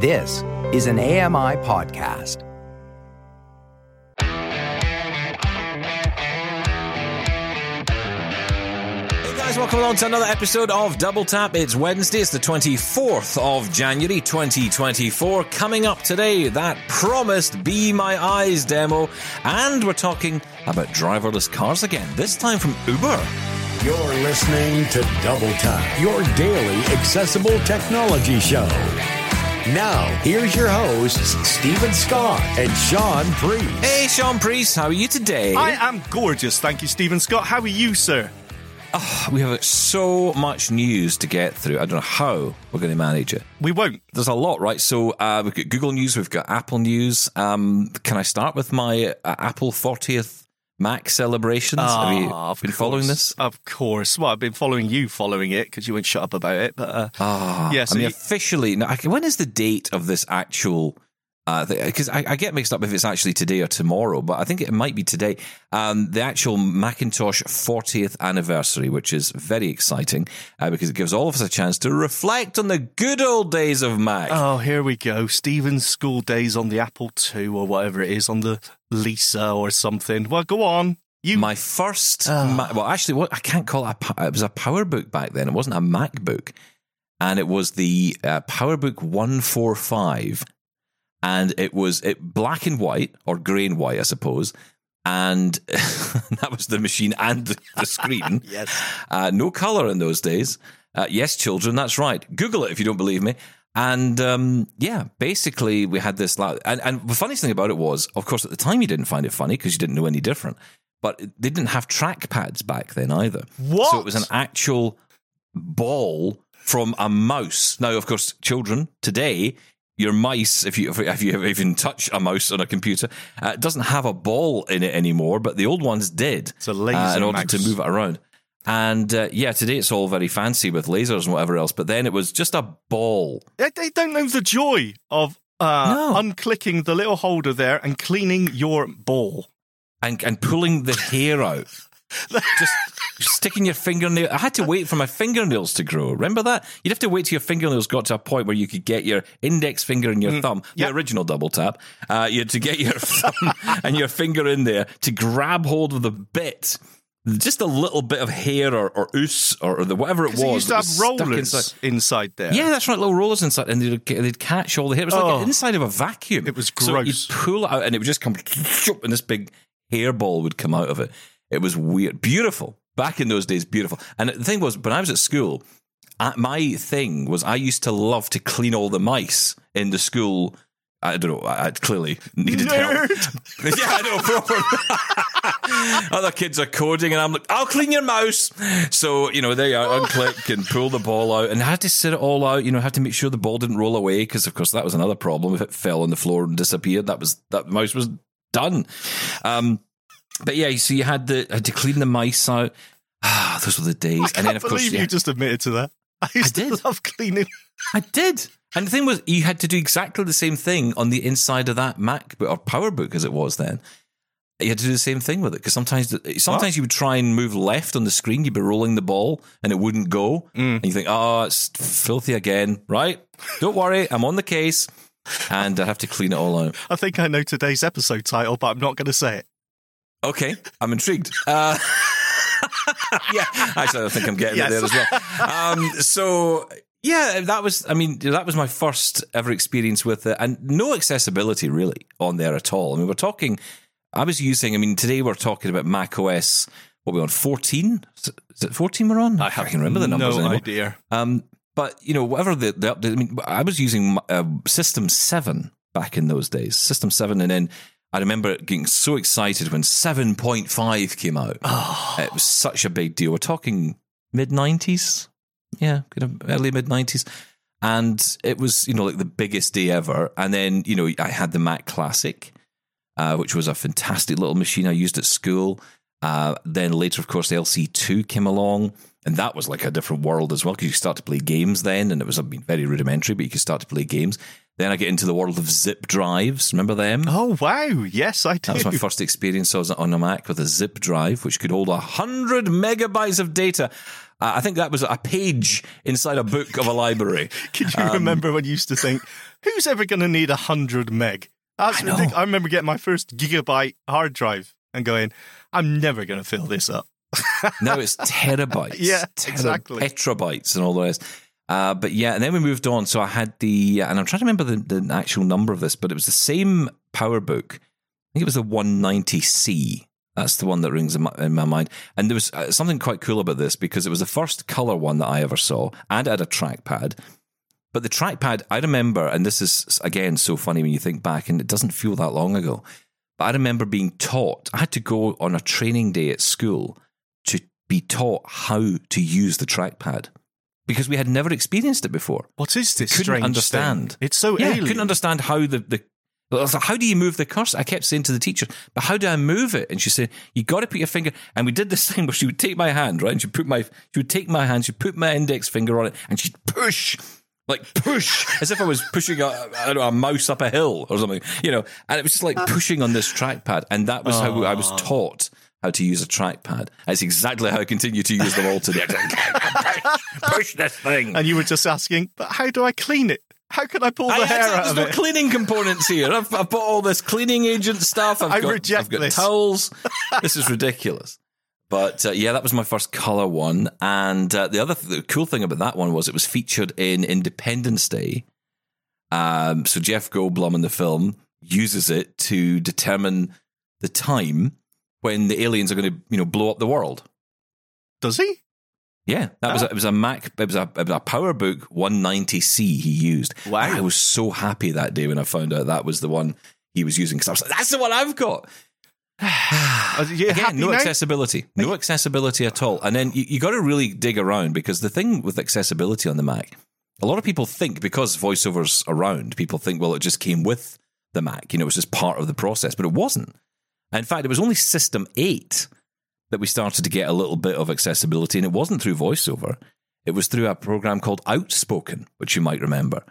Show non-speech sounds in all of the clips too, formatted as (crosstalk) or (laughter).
This is an AMI podcast. Hey guys, welcome along to another episode of Double Tap. It's Wednesday, it's the 24th of January 2024. Coming up today, that promised Be My Eyes demo, and we're talking about driverless cars again, this time from Uber. You're listening to Double Tap, your daily accessible technology show. Now, here's your hosts, Steven Scott and Shaun Preece. Hey, Shaun Preece, how are you today? I am gorgeous, thank you, Steven Scott. How are you, sir? we have so much news to get through. I don't know how we're going to manage it. We won't. There's a lot, right? So uh, we've got Google News, we've got Apple News. Um, can I start with my uh, Apple 40th Mac celebrations? have you Ah, been course. following this? Of course. Well, I've been following you following it because you won't shut up about it. But uh, Ah, yeah, I so mean, you- officially, I- when is the date of this actual? Because I, I get mixed up if it's actually today or tomorrow, but I think it might be today. Um, the actual Macintosh 40th anniversary, which is very exciting uh, because it gives all of us a chance to reflect on the good old days of Mac. oh, here we go. Steven's school days on the Apple II or whatever it is on the Lisa or something. Well, go on. You My first, Oh. Ma- well, actually, what I can't call it. A, it was a PowerBook back then. It wasn't a MacBook, and it was the uh, PowerBook One Four Five, and it was it black and white or grey and white, I suppose. And (laughs) that was the machine and the, screen. (laughs) Yes. Uh, no color in those days. Uh, yes, children, that's right. Google it if you don't believe me. And um, yeah, basically, we had this. And, and the funniest thing about it was, of course, at the time you didn't find it funny because you didn't know any different. But they didn't have trackpads back then either. What? So it was an actual ball from a mouse. Now, of course, children today, your mice, if you if you even touch a mouse on a computer, uh, it doesn't have a ball in it anymore. But the old ones did. It's a laser uh, in order to move it around. And uh, yeah, today it's all very fancy with lasers and whatever else. But then it was just a ball. They, they don't know the joy of uh, No. unclicking the little holder there and cleaning your ball. and and pulling the hair out. (laughs) Just sticking your fingernail. I had to wait for my fingernails to grow. Remember that? You'd have to wait till your fingernails got to a point where you could get your index finger and your thumb, yeah. the original double tap. Uh, you had to get your (laughs) thumb and your finger in there to grab hold of the bit. Just a little bit of hair or, or ooze or, or the, whatever it was. Because used to have rollers inside. inside. there. Yeah, that's right. Little rollers inside, and they'd, they'd catch all the hair. It was Oh. like inside of a vacuum. It was So you'd pull it out, and it would just come, (laughs) and this big hairball would come out of it. It was weird, beautiful. Back in those days, beautiful. And the thing was, when I was at school, I, my thing was I used to love to clean all the mice in the school. I don't know. I I clearly needed help. (laughs) yeah, I know. Proper. (laughs) Other kids are coding, and I'm like, "I'll clean your mouse." So you know, there you are, unclick and pull the ball out, and I had to sit it all out. You know, had to make sure the ball didn't roll away because, of course, that was another problem. If it fell on the floor and disappeared, that was that mouse was done. Um, but yeah, so you had the had to clean the mice out. Ah, those were the days. I and can't then, of course, believe you just admitted to that. (laughs) I used did. to love cleaning. I did. And the thing was, you had to do exactly the same thing on the inside of that MacBook or PowerBook as it was then. You had to do the same thing with it because sometimes, sometimes you would try and move left on the screen. You'd be rolling the ball and it wouldn't go, and you think, "Oh, it's filthy again." Right? Don't worry, I'm on the case, and I have to clean it all out. I think I know today's episode title, but I'm not going to say it. Okay, I'm intrigued. Uh, (laughs) yeah, actually, I think I'm getting Yes. it there as well. Um, so yeah, that was. I mean, that was my first ever experience with it, and no accessibility really on there at all. I mean, we're talking. I was using. I mean, today we're talking about Mac OS. What we on? Fourteen? Is it fourteen we're on? I can't remember the numbers no anymore. idea. Um, but you know, whatever the, the update. I mean, I was using uh, System Seven back in those days. System Seven, and then I remember getting so excited when Seven Point Five came out. It was such a big deal. We're talking mid nineties, yeah, kind of early mid nineties, and it was you know like the biggest day ever. And then you know I had the Mac Classic, uh, which was a fantastic little machine I used at school. Uh, then later, of course, the LC2 came along, and that was like a different world as well because you start to play games then, and it was I mean, very rudimentary, but you could start to play games. Then I get into the world of zip drives. Remember them? Oh wow! Yes, I do. That was my first experience. I was on a Mac with a zip drive, which could hold 100 megabytes of data. Uh, I think that was a page inside a book of a library. (laughs) Can you Um, remember when you used to think, who's ever going to need a hundred meg? That's I ridiculous. I remember getting my first gigabyte hard drive and going, I'm never going to fill this up. Now it's (laughs) terabytes. Yeah, exactly. Petabytes and all the rest. Uh, but yeah, and then we moved on. So I had the, and I'm trying to remember the, the actual number of this, but it was the same PowerBook. I think it was the 190C. That's the one that rings in my, in my mind. And there was uh, something quite cool about this because it was the first color one that I ever saw and it had a trackpad. But the trackpad, I remember, and this is again so funny when you think back, and it doesn't feel that long ago. But I remember being taught, I had to go on a training day at school to be taught how to use the trackpad because we had never experienced it before. What is this Couldn't strange understand. thing? It's so Yeah, alien. couldn't understand how the, the I was like, how do you move the cursor? I kept saying to the teacher, but how do I move it? And she said, you got to put your finger. And we did this (laughs) thing where she would take my hand, right? And she put my, she would take my hand, she'd put my index finger on it, and she'd push, like push, (laughs) as if I was pushing a, I don't know, a mouse up a hill or something, you know. And it was just like uh. pushing on this trackpad, and that was how I was ah. taught how to use a trackpad. That's exactly how I continue to use them all today. (laughs) push, push this thing. And you were just asking, but how do I clean it? How can I pull the I, hair I, out there's of no it? cleaning components here. I've, I've bought all this cleaning agent stuff. I've I got, reject I've got this. towels. (laughs) this is ridiculous. But uh, yeah, that was my first color one. And uh, the other th- the cool thing about that one was it was featured in Independence Day. Um, so Jeff Goldblum in the film uses it to determine the time when the aliens are going to, you know, blow up the world. Does he? Yeah, that was a, ah. it was a Mac. It was a, it was a PowerBook 190C he used. Wow. I was so happy that day when I found out that was the one he was using because I was like, "That's the one I've got." (sighs) Again, no now? accessibility, no accessibility at all. And then you, you got to really dig around because the thing with accessibility on the Mac, a lot of people think because voiceovers are around, people think, well, it just came with the Mac. You know, it was just part of the process, but it wasn't. In fact, it was only System 8 that we started to get a little bit of accessibility, and it wasn't through voiceover. It was through a program called Outspoken, which you might remember.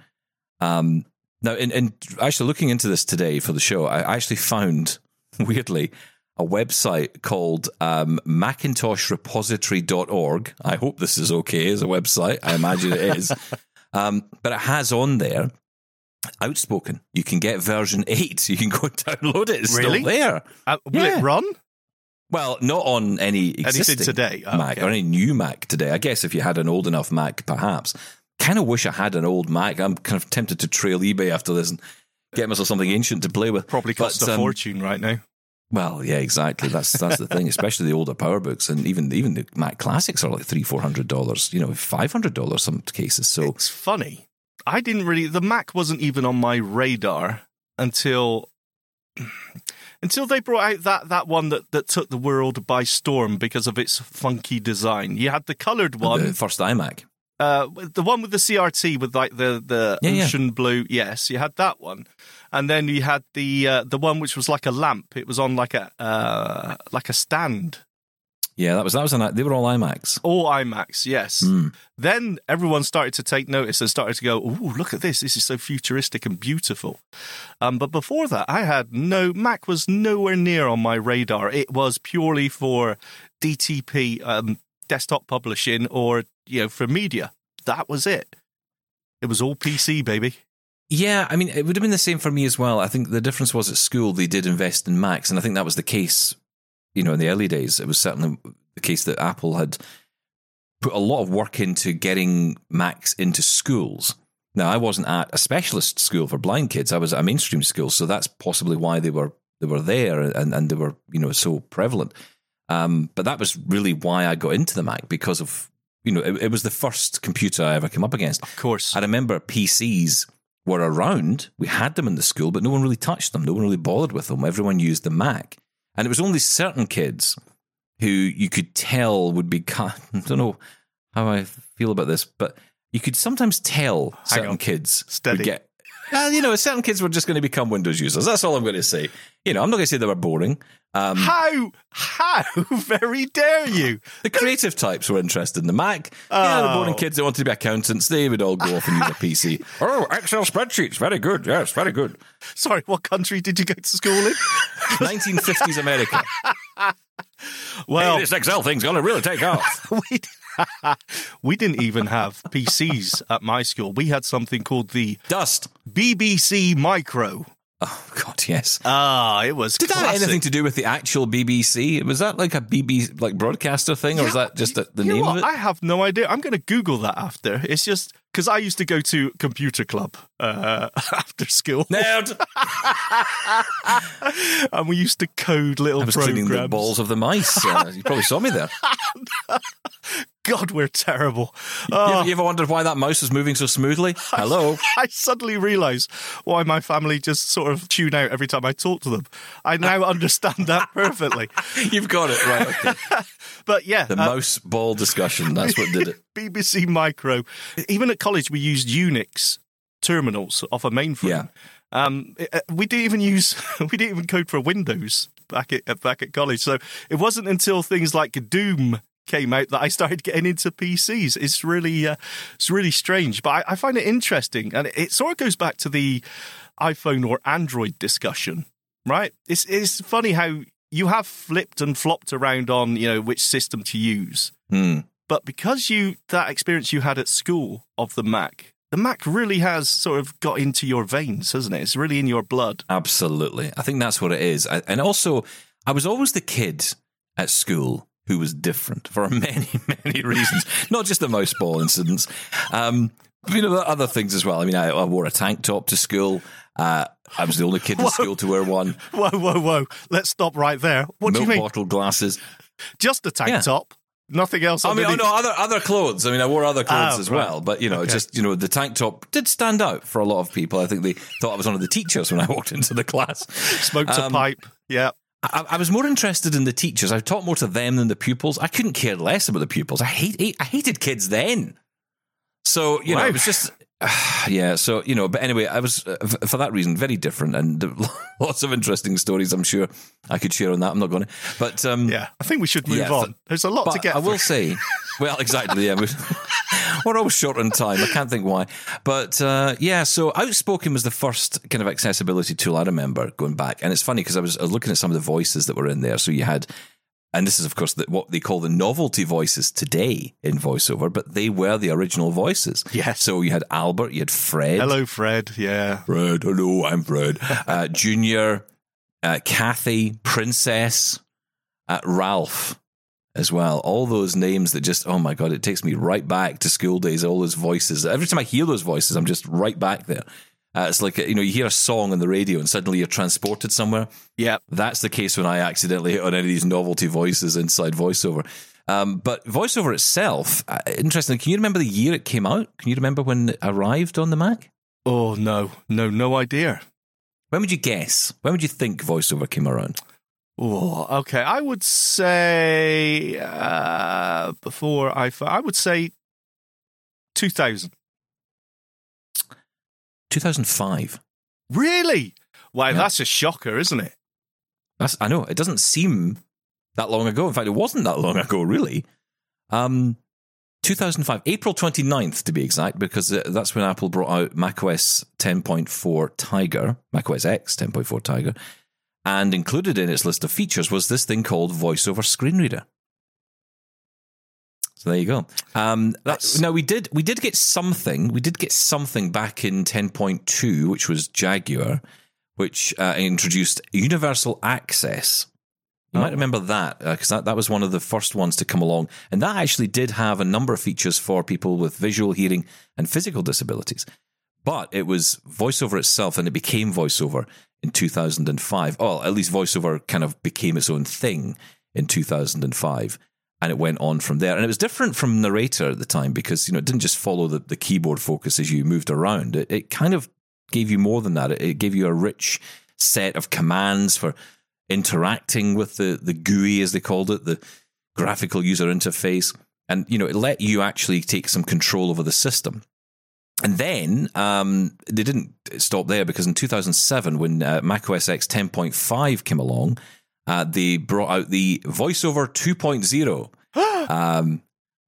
Um, now, in, in actually looking into this today for the show, I actually found, (laughs) weirdly, a website called um, MacintosHrepository.org. I hope this is okay as a website. I imagine it is. (laughs) Um, but it has on there Outspoken. You can get version (laughs) 8. You can go download it. It's Really? still there. Uh, will Yeah. it run? Well, not on any existing today? Oh, Mac okay. or any new Mac today. I guess if you had an old enough Mac, perhaps. Kind of wish I had an old Mac. I'm kind of tempted to trail eBay after this and get myself something ancient to play with. Probably costs But, a um, fortune right now. Well, yeah, exactly. That's that's the thing. (laughs) Especially the older PowerBooks and even even the Mac Classics are like three, four hundred dollars. You know, five hundred dollars some cases. So It's funny. I didn't really. The Mac wasn't even on my radar until until they brought out that that one that that took the world by storm because of its funky design. You had the coloured one, the first iMac. uh, the one with the CRT with like the the Yeah, yeah. ocean blue. Yes, you had that one, and then you had the uh, the one which was like a lamp. It was on like a uh, like a stand. Yeah, that was that was an they were all iMacs. All iMacs, yes. Mm. Then everyone started to take notice and started to go, "Ooh, look at this! This is so futuristic and beautiful." Um, but before that, I had no Mac was nowhere near on my radar. It was purely for DTP, um, desktop publishing, or you know, for media. That was it. It was all PC, baby. Yeah, I mean, it would have been the same for me as well. I think the difference was at school they did invest in Macs, and I think that was the case. You know, in the early days, it was certainly the case that Apple had put a lot of work into getting Macs into schools. Now, I wasn't at a specialist school for blind kids; I was at a mainstream school, so that's possibly why they were they were there and, and they were you know so prevalent. Um, but that was really why I got into the Mac because of you know it, it was the first computer I ever came up against. Of course. I remember PCs were around. We had them in the school, but no one really touched them. No one really bothered with them. Everyone used the Mac. And it was only certain kids who you could tell would be, (laughs) I don't know how I feel about this, but you could sometimes tell certain on. kids Steady. would get. Well, you know, certain kids were just going to become Windows users. That's all I'm going to say. You know, I'm not going to say they were boring. Um, How? How (laughs) very dare you? the creative types were interested in the Mac. Yeah, the boring Oh. kids that wanted to be accountants, they would all go off and use a (laughs) PC. oh, Excel spreadsheets, very good. Yes, very good. Sorry, what country did you go to school in? (laughs) 1950s America. well, Hey, this Excel thing's going to really take off. we, we didn't even have PCs at my school. We had something called the Dust. BBC Micro. Oh, (laughs) God, yes. Ah, it was. Did that have anything to do with the actual BBC? Was that like a BBC like broadcaster thing, or was that just the, the name what? of it? I have no idea. I'm going to Google that after. It's just because I used to go to computer club uh, (laughs) after school, Nerd. (laughs) and we used to code little I was programs. cleaning the balls of the mice. Uh, you probably saw me there. God, we're terrible. You, Oh, ever, you ever wondered why that mouse was moving so smoothly? (laughs) Hello. (laughs) I suddenly realise why my family just sort of tune out every time I talk to them. I (laughs) now understand that perfectly. You've got it right. Okay. But yeah, The uh, mouse ball discussion. That's what did it. BBC Micro. Even at college, we used Unix terminals off a mainframe. Yeah. Um, uh, we didn't even use we didn't even code for Windows back at back at college. So it wasn't until things like Doom came out that I started getting into PCs. It's really uh, it's really strange, but I, I find it interesting, and it, it sort of goes back to the iPhone or Android discussion, right? It's it's funny how you have flipped and flopped around on you know which system to use. Hmm. But because you that experience you had at school of the Mac, the Mac really has sort of got into your veins, hasn't it? It's really in your blood. Absolutely. I think that's what it is. I, and also, I was always the kid at school who was different for (laughs) many, many reasons. Not just the mouse ball incidents. Um, but, you know, other things as well. I mean, I, I wore a tank top to school. Uh, I was the only kid in school to wear one. (laughs) Whoa, whoa, whoa! Let's stop right there. What do you mean? bottle glasses. Just a tank Yeah. top, nothing else. I mean, oh, no, other other clothes. I mean, I wore other clothes Oh, as right. well. But you know, Okay. just you know, the tank top did stand out for a lot of people. I think they thought I was one of the teachers when I (laughs) walked into the class. Smoked a um, pipe. Yeah. I, I was more interested in the teachers. I taught more to them than the pupils. I couldn't care less about the pupils. I hate, I hated kids then. So you know, Wow. it was just (sighs) yeah. So you know, but anyway, I was uh, f- for that reason very different, and (laughs) lots of interesting stories. I'm sure I could share on that. I'm not going to, but um, Yeah. I think we should move Yeah, on. There's a lot to get I will through. say, well, (laughs) exactly. Yeah, we're always short on time. I can't think why, but uh, yeah. So Outspoken was the first kind of accessibility tool I remember going back, and it's funny because I was, looking at some of the voices that were in there. So you had. And this is, of course, the, what they call the novelty voices today in voiceover, but they were the original voices. Yes. So you had Albert, you had Fred. Hello, Fred. Yeah. Fred, hello, I'm Fred. (laughs) Uh, Junior, uh, Kathy, Princess, uh, Ralph as well. All those names that just, oh my God, it takes me right back to school days, all those voices. Every time I hear those voices, I'm just right back there. Uh, it's like, you know, you hear a song on the radio and suddenly you're transported somewhere. Yeah. That's the case when I accidentally hit on any of these novelty voices inside voiceover. Um, but voiceover itself, uh, interesting. Can you remember the year it came out? Can you remember when it arrived on the Mac? Oh no, no, no idea. When would you guess? When would you think voiceover came around? Oh, okay. I would say uh, before iPhone, I would say 2000. 2005. Really? Wow, Yeah. that's a shocker, isn't it? That's I know it doesn't seem that long ago. In fact, it wasn't that long ago, really. Um, 2005, April 29th to be exact, because uh, that's when Apple brought out macOS 10.4 Tiger, macOS X 10.4 Tiger, and included in its list of features was this thing called VoiceOver Screen Reader. So there you go. Um, That's- now we did we did get something. We did get something back in 10.2, which was Jaguar, which uh, introduced universal access. You might Oh. remember that because that, that was one of the first ones to come along, and that actually did have a number of features for people with visual, hearing, and physical disabilities. But it was VoiceOver itself, and it became VoiceOver in 2005. Oh, at least VoiceOver kind of became its own thing in 2005 and it went on from there. And it was different from Narrator at the time because you know it didn't just follow the, the keyboard focus as you moved around. It, it kind of gave you more than that. It, it gave you a rich set of commands for interacting with the the GUI as they called it, the graphical user interface, and you know it let you actually take some control over the system. And then um, they didn't stop there because in 2007, when uh, macOS X 10.5 came along, uh, they brought out the VoiceOver 2.0. (gasps) um,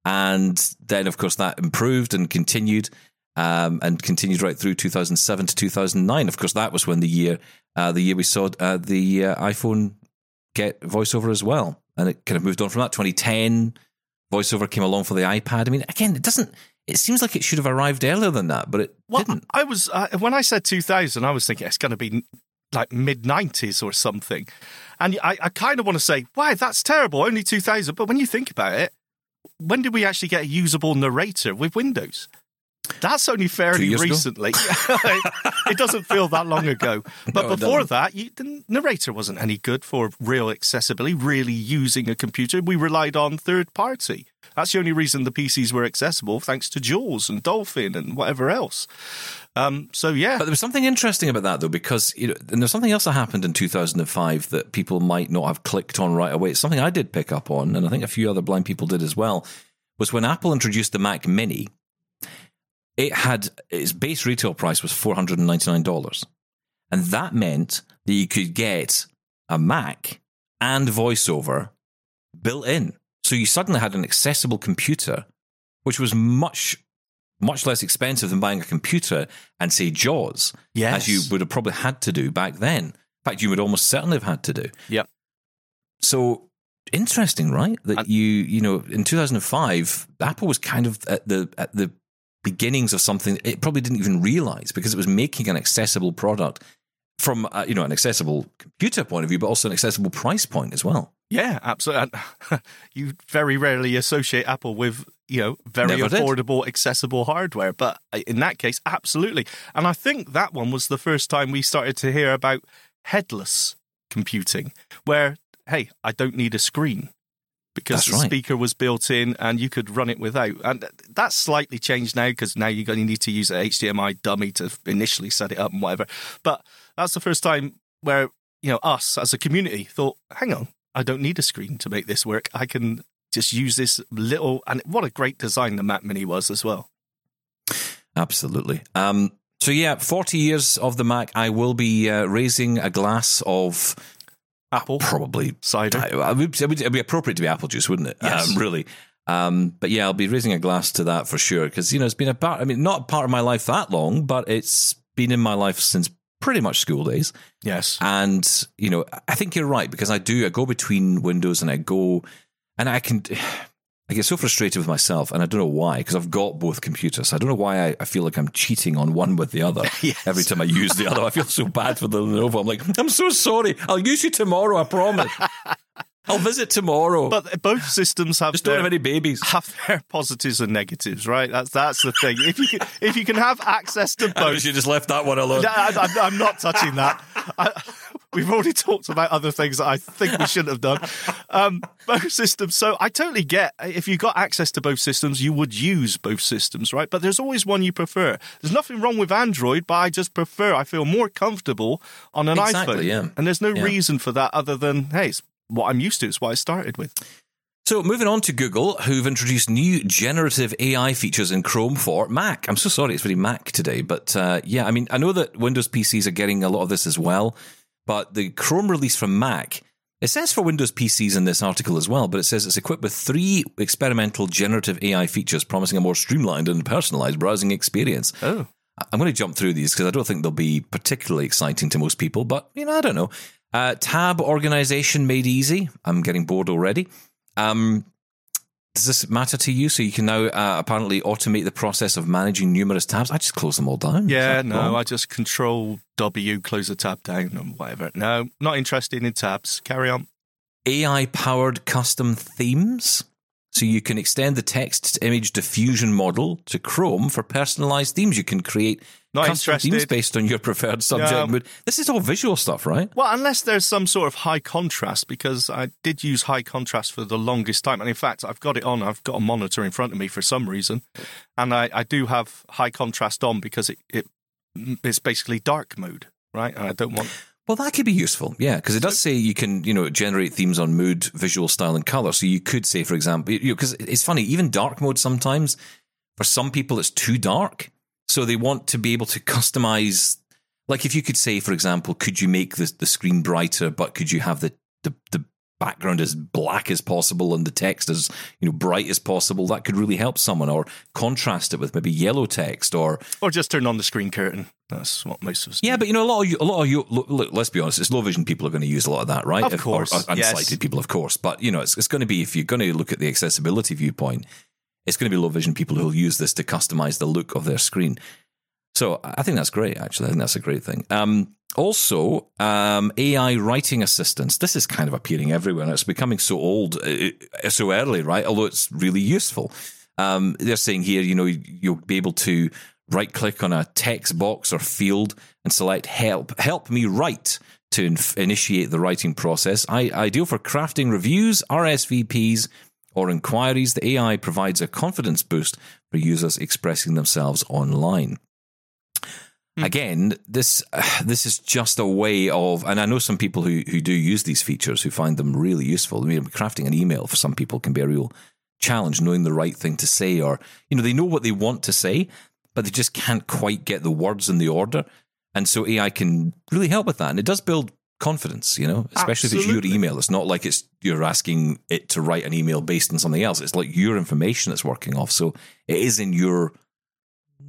and then, of course, that improved and continued um, and continued right through 2007 to 2009. Of course, that was when the year uh, the year we saw uh, the uh, iPhone get VoiceOver as well. and it kind of moved on from that. 2010, voiceover came along for the iPad. I mean, again, it doesn't. It seems like it should have arrived earlier than that, but it Well, didn't. I was uh, when I said 2000, I was thinking it's going to be like mid 90s or something, and I, I kind of want to say, "Wow, that's terrible." Only 2000, but when you think about it, when did we actually get a usable narrator with Windows? That's only fairly recently. (laughs) it doesn't feel that long ago. (laughs) But No, before that, you, the narrator wasn't any good for real accessibility, really using a computer. We relied on third party. That's the only reason the PCs were accessible, thanks to JAWS and Dolphin and whatever else. Um, so yeah, But there was something interesting about that, though, because you know, and there's something else that happened in 2005 that people might not have clicked on right away. It's something I did pick up on, and I think a few other blind people did as well. Was when Apple introduced the Mac Mini, it had its base retail price was 499 dollars, and that meant that you could get a Mac and VoiceOver built in. So you suddenly had an accessible computer, which was much much less expensive than buying a computer and say JAWS, Yes. as you would have probably had to do back then. In fact, you would almost certainly have had to do. Yep. So interesting, right? That And- you you know in 2005, Apple was kind of at the at the beginnings of something it probably didn't even realize because it was making an accessible product from uh, you know an accessible computer point of view, but also an accessible price point as well. Yeah, absolutely. (laughs) You very rarely associate Apple with, you know, very Never did. affordable, accessible hardware. But uh, in that case, absolutely. And I think that one was the first time we started to hear about headless computing, where, hey, I don't need a screen because That's the right. speaker was built in and you could run it without. And that's slightly changed now because now you're going to need to use an HDMI dummy to initially set it up and whatever. But that's the first time where, you know, us as a community thought, hang on, I don't need a screen to make this work. I can just use this little, and what a great design the Mac Mini was as well. Absolutely. Um, so yeah, 40 years of the Mac. I will be uh, raising a glass of Apple probably cider. I would, it would it'd be appropriate to be apple juice, wouldn't it? Yes. Um, really. Um, but yeah, I'll be raising a glass to that for sure because you know it's been a part. I mean, not part of my life that long, but it's been in my life since pretty much school days. Yes. And you know, I think you're right because I do. I go between windows and I go, and I can. (sighs) I get so frustrated with myself, and I don't know why, because I've got both computers. I don't know why I, I feel like I'm cheating on one with the other (laughs) Yes. every time I use the other. I feel so bad for the Lenovo. I'm like, I'm so sorry. I'll use you tomorrow. I promise. (laughs) I'll visit tomorrow. But both systems have just don't have any babies. have their positives and negatives, right? That's that's the thing. If you can, if you can have access to (laughs) both, you just left that one alone. I, I'm, I'm not touching that. I, we've already talked about other things that I think we shouldn't have done. Um, both systems. So I totally get if you got access to both systems, you would use both systems, right? But there's always one you prefer. There's nothing wrong with Android, but I just prefer. I feel more comfortable on an Exactly, iPhone. yeah. And there's no Yeah. reason for that other than hey, it's what I'm used to. It's what I started with. So, moving on to Google, who've introduced new generative AI features in Chrome for Mac. I'm so sorry, it's really Mac today, but uh, yeah, I mean, I know that Windows PCs are getting a lot of this as well, but the Chrome release from Mac, it says for Windows PCs in this article as well, but it says it's equipped with three experimental generative AI features promising a more streamlined and personalized browsing experience. Oh, I'm going to jump through these because I don't think they'll be particularly exciting to most people, but you know, I don't know. Uh, tab organization made easy. I'm getting bored already. Um, does this matter to you? So you can now uh, apparently automate the process of managing numerous tabs. I just close them all down. Yeah, no, wrong? I just control W, close the tab down, and whatever. No, not interested in tabs. Carry on. AI powered custom themes. So you can extend the text to image diffusion model to Chrome for personalized themes. You can create Not custom themes based on your preferred subject No. mood. This is all visual stuff, right? Well, unless there's some sort of high contrast, because I did use high contrast for the longest time. And in fact, I've got it on. I've got a monitor in front of me for some reason. And I, I do have high contrast on because it, it it's basically dark mode, right? And I don't want. Well, that could be useful, yeah, because it does say you can, you know, generate themes on mood, visual style, and color. So you could say, for example, you know, because it's funny, even dark mode sometimes for some people it's too dark, so they want to be able to customize. Like if you could say, for example, could you make the the screen brighter, but could you have the the, the background as black as possible and the text as you know bright as possible. That could really help someone, or contrast it with maybe yellow text, or Or just turn on the screen curtain. That's what most of us. yeah. do. But you know, a lot of you, a lot of you. Look, look, let's be honest, it's low vision people are going to use a lot of that, right? Of If- or- course, or yes. unsighted people, of course. But you know, it's, it's going to be if you're going to look at the accessibility viewpoint, it's going to be low vision people who'll use this to customize the look of their screen. So I think that's great. Actually, I think that's a great thing. Um, also, um, AI writing assistants. This is kind of appearing everywhere, and it's becoming so old, uh, so early, right? Although it's really useful. Um, they're saying here, you know, you'll be able to right click on a text box or field and select help. Help me write to initiate the writing process. I- ideal for crafting reviews, RSVPs, or inquiries. The AI provides a confidence boost for users expressing themselves online. Hmm. Again, this (sighs) this is just a way of, and I know some people who who do use these features who find them really useful. I mean, crafting an email for some people can be a real challenge, knowing the right thing to say, or you know, they know what they want to say, but they just can't quite get the words in the order. And so AI can really help with that, and it does build confidence. You know, especially if it's your email. It's not like it's you're asking it to write an email based on something else. It's like your information it's working off. So it is in your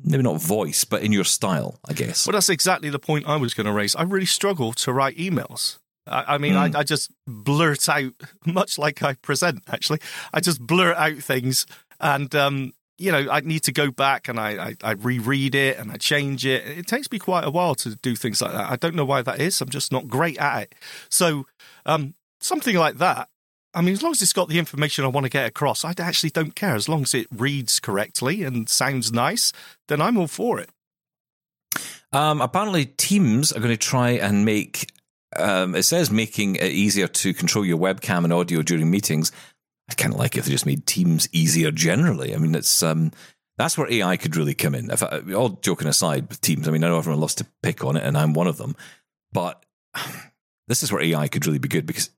maybe not voice, but in your style, I guess. Well, that's exactly the point I was going to raise. I really struggle to write emails. I, I mean, I, I just blurt out, (laughs) much like I present, actually. I just blurt out things. And, um, you know, I need to go back and I, I, I reread it and I change it. It takes me quite a while to do things like that. I don't know why that is. I'm just not great at it. So, um, something like that. I mean, as long as it's got the information I want to get across, I actually don't care. As long as it reads correctly and sounds nice, then I'm all for it. Um, apparently, teams are going to try and make. Um, it says making it easier to control your webcam and audio during meetings. I kind of like if they just made Teams easier generally. I mean, it's um, that's where AI could really come in. If I, all joking aside with Teams, I mean, I know everyone loves to pick on it, and I'm one of them, but (sighs) this is where AI could really be good because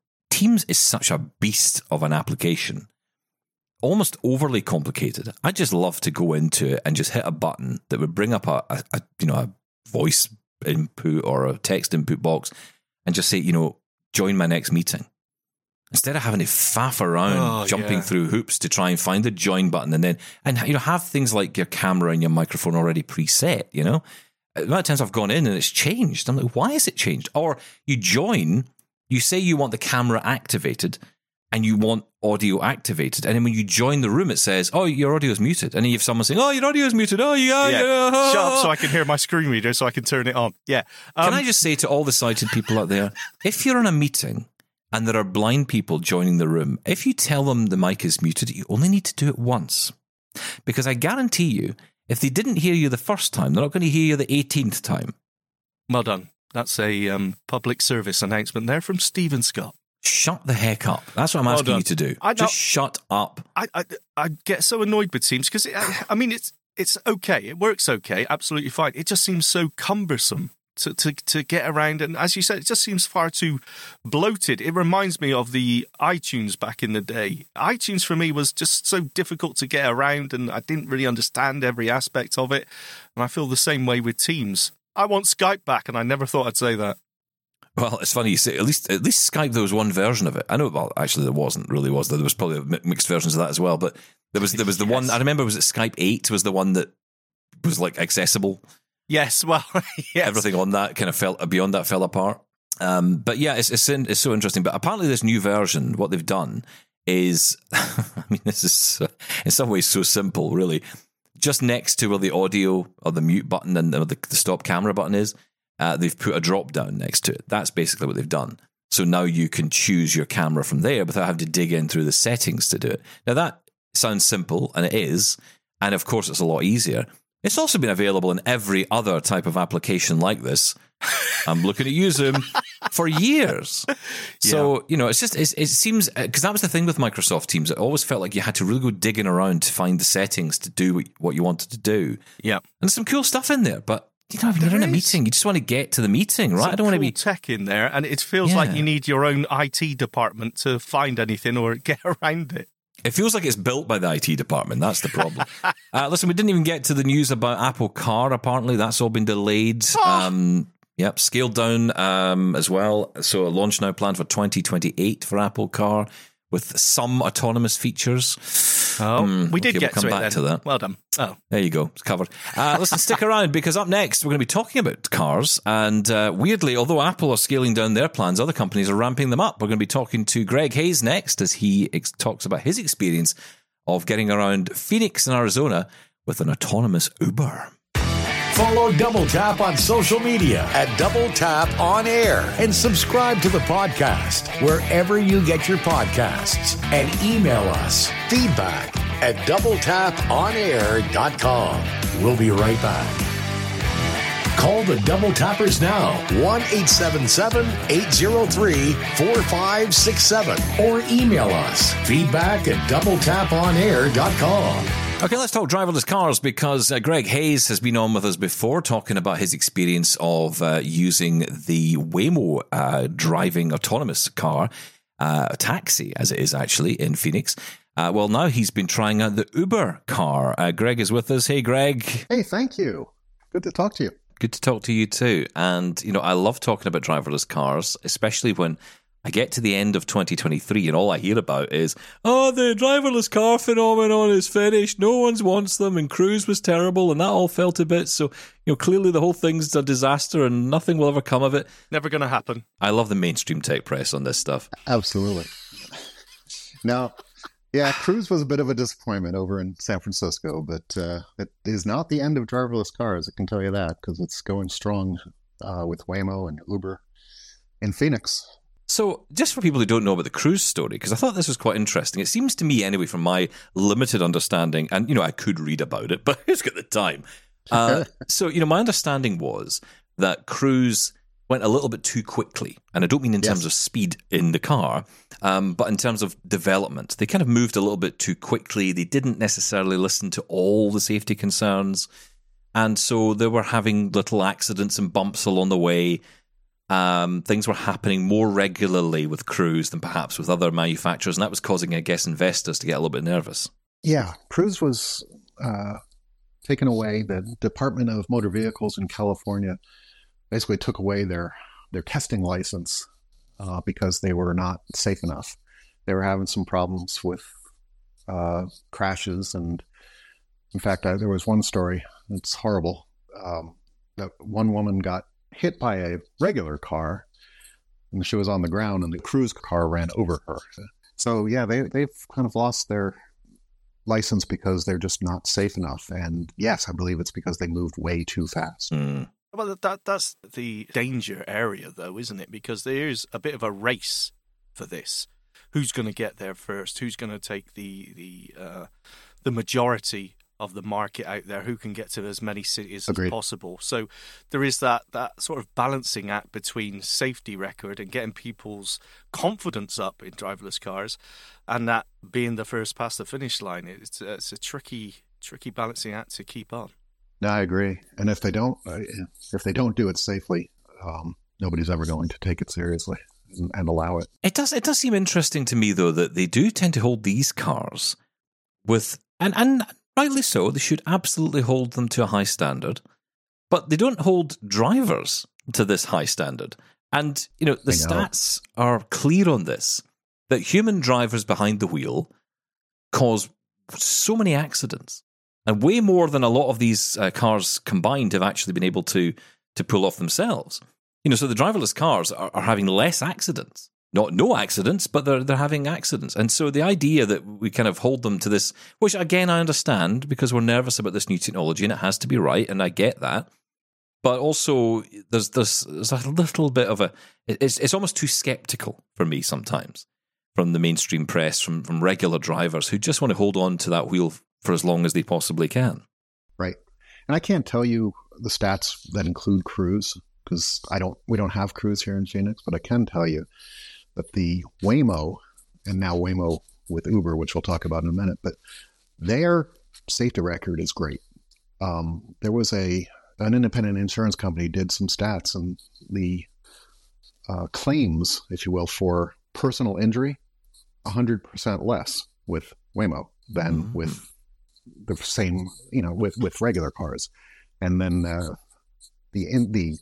Teams is such a beast of an application, almost overly complicated. I just love to go into it and just hit a button that would bring up a, a, a you know a voice input or a text input box and just say, you know, join my next meeting. Instead of having to faff around, Oh, jumping yeah. through hoops to try and find the join button, and then and you know have things like your camera and your microphone already preset. You know, a lot of times I've gone in and it's changed. I'm like, why is it changed? Or you join, you say you want the camera activated, and you want audio activated, and then when you join the room, it says, "Oh, your audio is muted," and then you have someone saying, "Oh, your audio is muted." Oh, yeah, yeah. Shut up so I can hear my screen reader so I can turn it on. Yeah. Um, Can I just say to all the sighted people out there, (laughs) if you're in a meeting and there are blind people joining the room, if you tell them the mic is muted, you only need to do it once. Because I guarantee you, if they didn't hear you the first time, they're not going to hear you the 18th time. well done. That's a um, public service announcement there from Steven Scott. Shut the heck up. That's what I'm Well asking done. you to do. I Just shut up. I, I, I get so annoyed with Teams because, I, I mean, it's it's okay. It works okay. Absolutely fine. It just seems so cumbersome. To, to, to get around, and as you said, it just seems far too bloated. It reminds me of the iTunes back in the day. iTunes for me was just so difficult to get around, and I didn't really understand every aspect of it. And I feel the same way with Teams. I want Skype back, and I never thought I'd say that. Well, it's funny you say. At least, at least Skype there was one version of it. I know. Well, actually, there wasn't. Really, was there? There was probably mi- mixed versions of that as well. But there was there was the one I remember. Was it Skype Eight? Was the one that was like accessible. Yes, well, (laughs) yes. Everything on that kind of fell beyond that fell apart. Um, but yeah, it's, it's it's so interesting. But apparently, this new version, what they've done is, (laughs) I mean, this is uh, in some ways so simple, really. Just next to where the audio or the mute button and the, the stop camera button is, uh, they've put a drop down next to it. That's basically what they've done. So now you can choose your camera from there without having to dig in through the settings to do it. Now that sounds simple, and it is, and of course it's a lot easier. It's also been available in every other type of application like this. I'm looking at you, Zoom, for years. (laughs) So you know, it's just it's, it seems uh, because that was the thing with Microsoft Teams. It always felt like you had to really go digging around to find the settings to do what, what you wanted to do. Yeah. And there's some cool stuff in there, but you know, when you're in a is. meeting, you just want to get to the meeting, right? Some I don't want to be. tech in there, and it feels like you need your own IT department to find anything or get (laughs) around it. It feels like it's built by the IT department. That's the problem. (laughs) uh, listen, we didn't even get to the news about Apple Car. Apparently, that's all been delayed. Oh. Um, Yep, scaled down um, as well. So a launch now planned for 2028 for Apple Car with some autonomous features. Oh, Hmm, we did okay, get we'll come to it back then. to that. Well done. Oh, There you go. It's covered. Uh, listen, stick around because up next we're going to be talking about cars. And uh, weirdly, although Apple are scaling down their plans, other companies are ramping them up. We're going to be talking to Greg Hayes next as he ex- talks about his experience of getting around Phoenix in Arizona with an autonomous Uber. Follow Double Tap on social media at Double Tap On Air and subscribe to the podcast wherever you get your podcasts and email us feedback at doubletaponair.com. We'll be right back. Call the Double Tappers now 1 877 803 4567 or email us feedback at doubletaponair.com. Okay, let's talk driverless cars because uh, Greg Hayes has been on with us before talking about his experience of uh, using the Waymo uh, driving autonomous car, uh, a taxi as it is actually in Phoenix. Uh, well, now he's been trying out the Uber car. Uh, Greg is with us. Hey, Greg. Hey, thank you. Good to talk to you. Good to talk to you too. And, you know, I love talking about driverless cars, especially when I get to the end of 2023 and all I hear about is, oh, the driverless car phenomenon is finished. No one wants them and Cruise was terrible and that all fell to bits. So, you know, clearly the whole thing's a disaster and nothing will ever come of it. never going to happen. I love the mainstream tech press on this stuff. Absolutely. now, yeah, Cruise was a bit of a disappointment over in San Francisco, but uh, it is not the end of driverless cars. I can tell you that because it's going strong uh, with Waymo and Uber in Phoenix. So, just for people who don't know about the cruise story, because I thought this was quite interesting. It seems to me, anyway, from my limited understanding, and you know, I could read about it, (laughs) but who's got the time? Uh, (laughs) so, you know, my understanding was that Cruise went a little bit too quickly, and I don't mean in Yes. terms of speed in the car, um, but in terms of development. They kind of moved a little bit too quickly. They didn't necessarily listen to all the safety concerns, and so they were having little accidents and bumps along the way um, things were happening more regularly with Cruise than perhaps with other manufacturers, and that was causing, I guess, investors to get a little bit nervous. Yeah, Cruise was uh, taken away. The Department of Motor Vehicles in California basically took away their their testing license uh, because they were not safe enough. They were having some problems with uh, crashes, and in fact, I, there was one story. It's horrible. Um, that one woman got hit by a regular car, and she was on the ground, and the cruise car ran over her. So yeah, they they've kind of lost their license because they're just not safe enough. And yes, I believe it's because they moved way too fast. Hmm. Well, that that's the danger area, though, isn't it? Because there is a bit of a race for this. Who's going to get there first? Who's going to take the the uh, the majority of the market out there? Who can get to as many cities Agreed. as possible? So there is that that sort of balancing act between safety record and getting people's confidence up in driverless cars, and that being the first past the finish line. It's it's a tricky tricky balancing act to keep on. No, I agree. And if they don't, uh, if they don't do it safely, um, nobody's ever going to take it seriously and, and allow it. It does. It does seem interesting to me, though, that they do tend to hold these cars with, and and rightly so. They should absolutely hold them to a high standard, but they don't hold drivers to this high standard. And you know, the know. stats are clear on this: that human drivers behind the wheel cause so many accidents, and way more than a lot of these uh, cars combined have actually been able to to pull off themselves. You know, so the driverless cars are, are having less accidents. Not no accidents, but they're they're having accidents. And so the idea that we kind of hold them to this, which again I understand because we're nervous about this new technology and it has to be right, and I get that. But also there's there's, there's a little bit of a it's it's almost too skeptical for me sometimes from the mainstream press, from from regular drivers who just want to hold on to that wheel for as long as they possibly can. Right. And I can't tell you the stats that include Cruise because I don't. We don't have Cruise here in Phoenix, but I can tell you that the Waymo and now Waymo with Uber, which we'll talk about in a minute, but their safety record is great. Um, there was a an independent insurance company did some stats and the uh, claims, if you will, for personal injury, hundred percent less with Waymo than Mm. with the same, you know, with with regular cars, and then uh, the in, the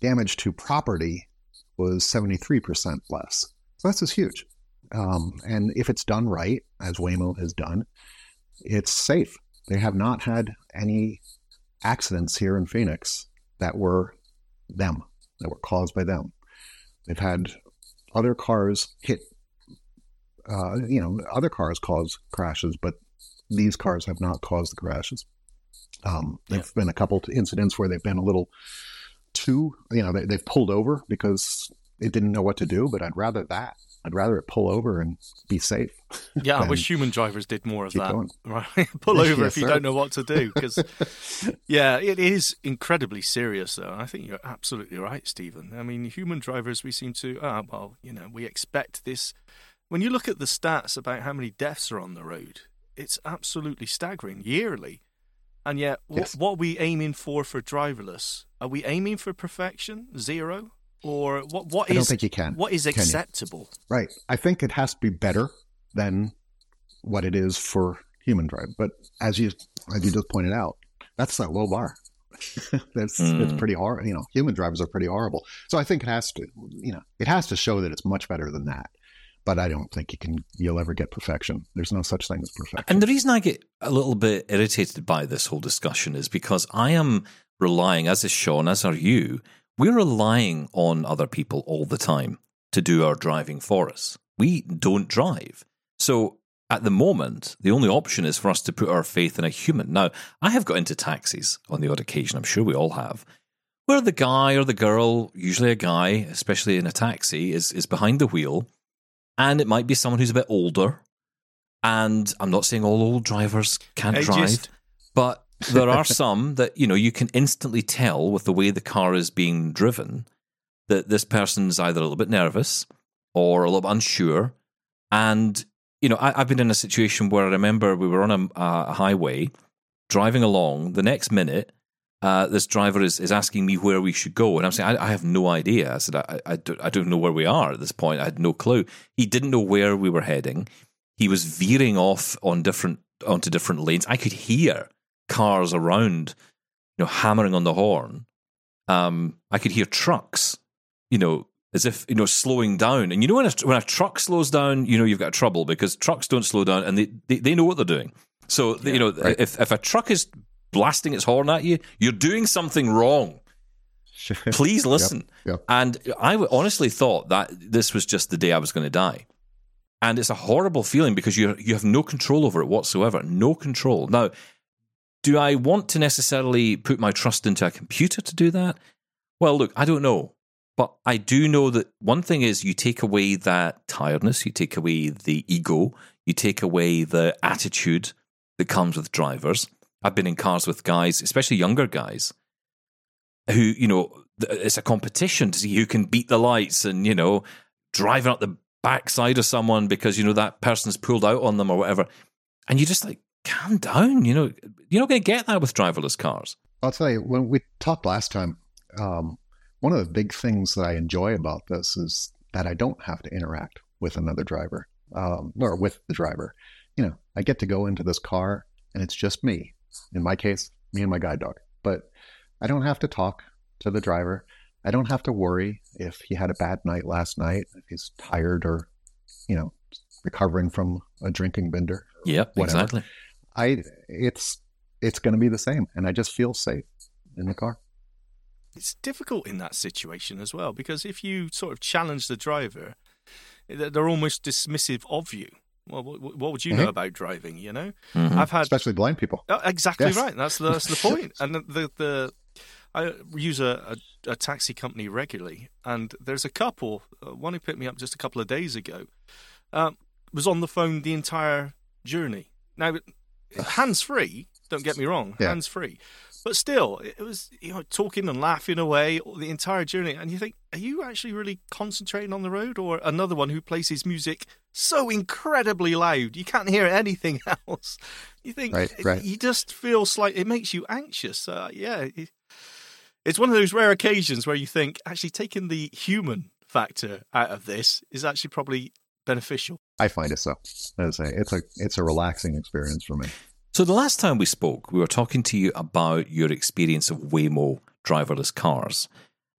damage to property was 73% less. So that's just huge. Um, and if it's done right, as Waymo has done, it's safe. They have not had any accidents here in Phoenix that were them, that were caused by them. They've had other cars hit, uh, you know, other cars cause crashes, but these cars have not caused the crashes. Um, there've been a couple incidents where they've been a little too, you know, they, they've pulled over because it didn't know what to do. But I'd rather that. I'd rather it pull over and be safe. Yeah, I wish human drivers did more of that. going. (laughs) Right, pull over Yes, if you sir. don't know what to do. Because (laughs) yeah, it is incredibly serious, though. I think you're absolutely right, Steven. I mean, human drivers, we seem to, ah, well, you know, we expect this. When you look at the stats about how many deaths are on the road, it's absolutely staggering yearly. And yet, Yes. what are we aiming for for driverless? Are we aiming for perfection, zero, or what? What I don't is- think you can, What is acceptable? Right. I think it has to be better than what it is for human drive. But as you as you just pointed out, that's a low bar. (laughs) that's Mm. it's pretty hard. You know, human drivers are pretty horrible. So I think it has to. You know, it has to show that it's much better than that. But I don't think you can. You'll ever get perfection. There's no such thing as perfection. And the reason I get a little bit irritated by this whole discussion is because I am relying, as is Shaun, as are you, we're relying on other people all the time to do our driving for us. We don't drive. So at the moment, the only option is for us to put our faith in a human. Now, I have got into taxis on the odd occasion, I'm sure we all have, where the guy or the girl, usually a guy, especially in a taxi, is, is behind the wheel. And it might be someone who's a bit older. And I'm not saying all old drivers can't Ageist. drive, but there are (laughs) some that, you know, you can instantly tell with the way the car is being driven that this person's either a little bit nervous or a little bit unsure. And, you know, I, I've been in a situation where I remember we were on a, a highway driving along. The next minute, uh, this driver is, is asking me where we should go. And I'm saying, I, I have no idea. I said, I, I, don't, I don't know where we are at this point. I had no clue. He didn't know where we were heading. He was veering off on different onto different lanes. I could hear cars around, you know, hammering on the horn. Um, I could hear trucks, you know, as if you know slowing down. And you know when a, when a truck slows down, you know you've got trouble because trucks don't slow down and they they, they know what they're doing. So you know right. if if a truck is blasting its horn at you, you're doing something wrong. (laughs) Please listen. yep. And I honestly thought that this was just the day I was going to die. And it's a horrible feeling because you you have no control over it whatsoever. No control. Now, do I want to necessarily put my trust into a computer to do that? Well, look, I don't know. But I do know that one thing is you take away that tiredness, you take away the ego, you take away the attitude that comes with drivers. I've been in cars with guys, especially younger guys, who, you know, it's a competition to see who can beat the lights and, you know, driving up the backside of someone because, you know, that person's pulled out on them or whatever. And you just like, calm down. You know, you're not going to get that with driverless cars. I'll tell you, when we talked last time, um, one of the big things that I enjoy about this is that I don't have to interact with another driver um, or with the driver. You know, I get to go into this car and it's just me. In my case, me and my guide dog. But I don't have to talk to the driver. I don't have to worry if he had a bad night last night, if he's tired or, you know, recovering from a drinking bender. Yep, Whatever. exactly. I it's it's going to be the same, and I just feel safe in the car. it's difficult in that situation as well because if you sort of challenge the driver, they're they're almost dismissive of you. Well, what, what would you know Mhm. about driving? You know, Mhm. I've had especially blind people. Oh, exactly Yes. right. That's the, that's the point. (laughs) And the, the the I use a, a, a taxi company regularly, and there's a couple. Uh, one who picked me up just a couple of days ago um, was on the phone the entire journey. Now, hands free. Don't get me wrong, Yeah. hands free. But still, it was you know talking and laughing away the entire journey, and you think, are you actually really concentrating on the road, or another one who plays his music so incredibly loud you can't hear anything (laughs) else? You think, Right, right. you just feel slight. It makes you anxious. Uh, yeah, it's one of those rare occasions where you think actually taking the human factor out of this is actually probably beneficial. I find it so. As I say, it's a it's a relaxing experience for me. So the last time we spoke, we were talking to you about your experience of Waymo driverless cars.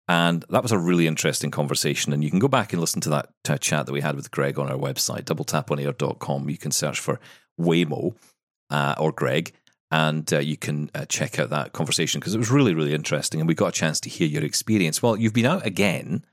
And that was a really interesting conversation. And you can go back and listen to that uh, chat that we had with Greg on our website, doubletaponair.com. You can search for Waymo uh, or Greg, and uh, you can uh, check out that conversation because it was really, really interesting. And we got a chance to hear your experience. Well, you've been out again,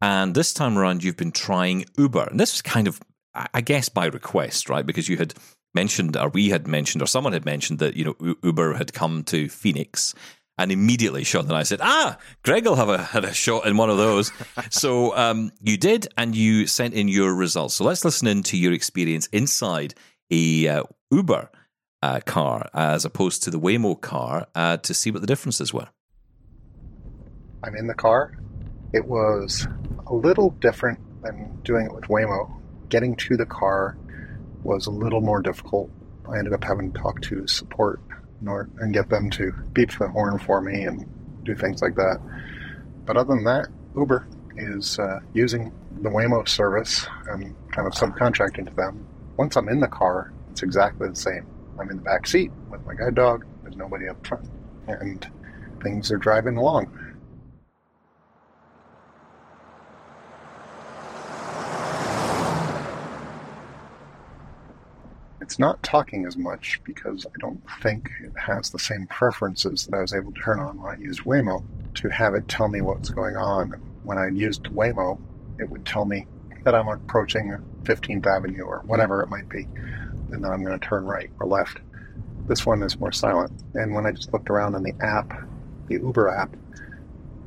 and this time around, you've been trying Uber. And this was kind of, I guess, by request, right? Because you had mentioned, or we had mentioned, or someone had mentioned that, you know, Uber had come to Phoenix and immediately shot. And I said, "Ah, Greg will have a had a shot in one of those." (laughs) so um, you did, and you sent in your results. So let's listen in to your experience inside a uh, Uber uh, car as opposed to the Waymo car uh, to see what the differences were. I'm in the car. It was a little different than doing it with Waymo. Getting to the car was a little more difficult. I ended up having to talk to support and get them to beep the horn for me and do things like that. But other than that, Uber is uh, using the Waymo service and kind of subcontracting to them. Once I'm in the car, it's exactly the same. I'm in the back seat with my guide dog. There's nobody up front, and things are driving along. It's not talking as much because I don't think it has the same preferences that I was able to turn on when I used Waymo to have it tell me what's going on. When I used Waymo, it would tell me that I'm approaching 15th Avenue or whatever it might be, and then I'm going to turn right or left. This one is more silent. And when I just looked around on the app, the Uber app,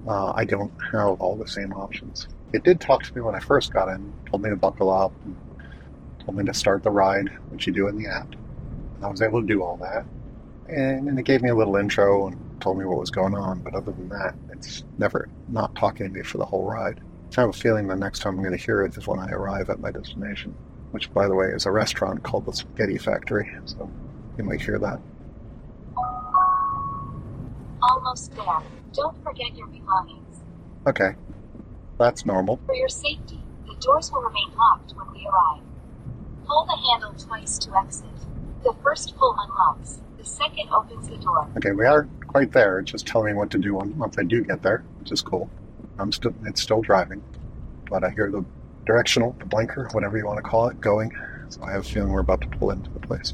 uh, I don't have all the same options. It did talk to me when I first got in, told me to buckle up, and told me to start the ride, which you do in the app. And I was able to do all that. And, and it gave me a little intro and told me what was going on. But other than that, it's never not talking to me for the whole ride. I have a feeling the next time I'm going to hear it is when I arrive at my destination, which, by the way, is a restaurant called the Spaghetti Factory. So you might hear that. Almost there. Don't forget your belongings. Okay. That's normal. For your safety, the doors will remain locked when we arrive. Pull the handle twice to exit. The first pull unlocks. The second opens the door. Okay, we are quite there. It's just telling me what to do once I do get there, which is cool. I'm still it's still driving, but I hear the directional, the blinker, whatever you want to call it, going. So I have a feeling we're about to pull into the place.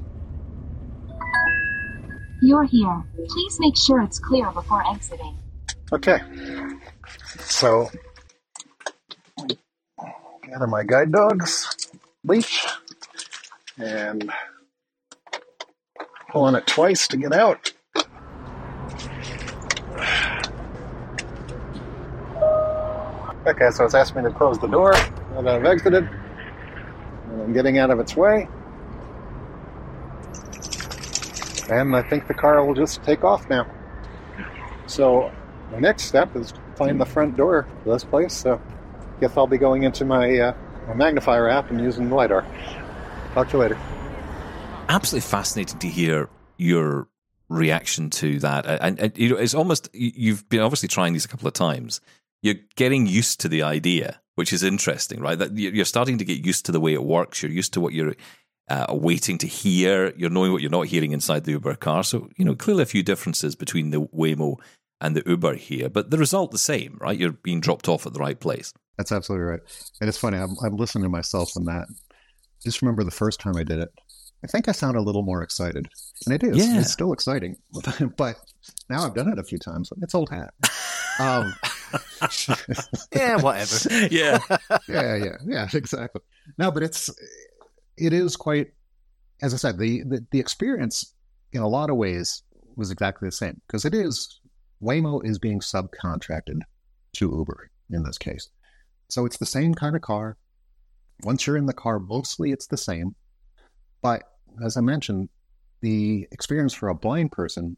You're here. Please make sure it's clear before exiting. Okay. So gather my guide dogs, leash, and pull on it twice to get out. Okay, so it's asking me to close the door that I've exited. And I'm getting out of its way. And I think the car will just take off now. So the next step is to find the front door for this place. So I guess I'll be going into my, uh, my magnifier app and using the LiDAR. Talk to you later. Absolutely fascinating to hear your reaction to that. And, and, you know, it's almost you've been obviously trying these a couple of times. You're getting used to the idea, which is interesting, right? That you're starting to get used to the way it works. You're used to what you're uh, waiting to hear. You're knowing what you're not hearing inside the Uber car. So you know, clearly a few differences between the Waymo and the Uber here, but the result the same, right? You're being dropped off at the right place. That's absolutely right. And it's funny. I'm, I'm listening to myself in that just remember the first time I did it. I think I sound a little more excited, and it is. Yeah. It's still exciting, (laughs) but now I've done it a few times. It's old hat. Um, (laughs) yeah, whatever. (laughs) yeah, yeah, yeah, yeah. Exactly. No, but it's it is quite. As I said, the the, the experience in a lot of ways was exactly the same because it is Waymo is being subcontracted to Uber in this case. So it's the same kind of car. Once you're in the car, mostly it's the same. But as I mentioned, the experience for a blind person,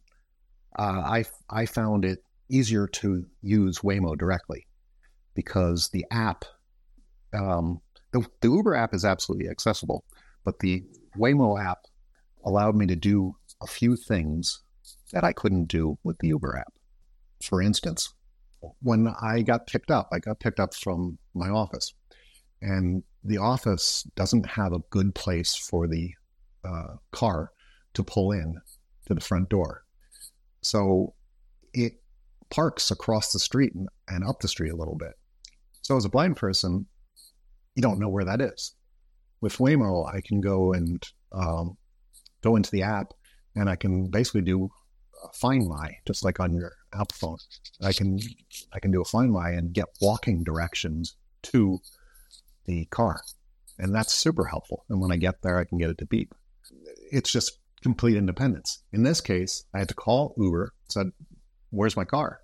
uh, I, I found it easier to use Waymo directly because the app, um, the, the Uber app is absolutely accessible, but the Waymo app allowed me to do a few things that I couldn't do with the Uber app. For instance, when I got picked up, I got picked up from my office, and the office doesn't have a good place for the uh, car to pull in to the front door. So it parks across the street and, and up the street a little bit. So as a blind person, you don't know where that is. With Waymo, I can go and um, go into the app, and I can basically do a Find My, just like on your Apple phone. I can I can do a Find My and get walking directions to the car, and that's super helpful. And when I get there, I can get it to beep. It's just complete independence. In this case, I had to call Uber, said, "Where's my car?"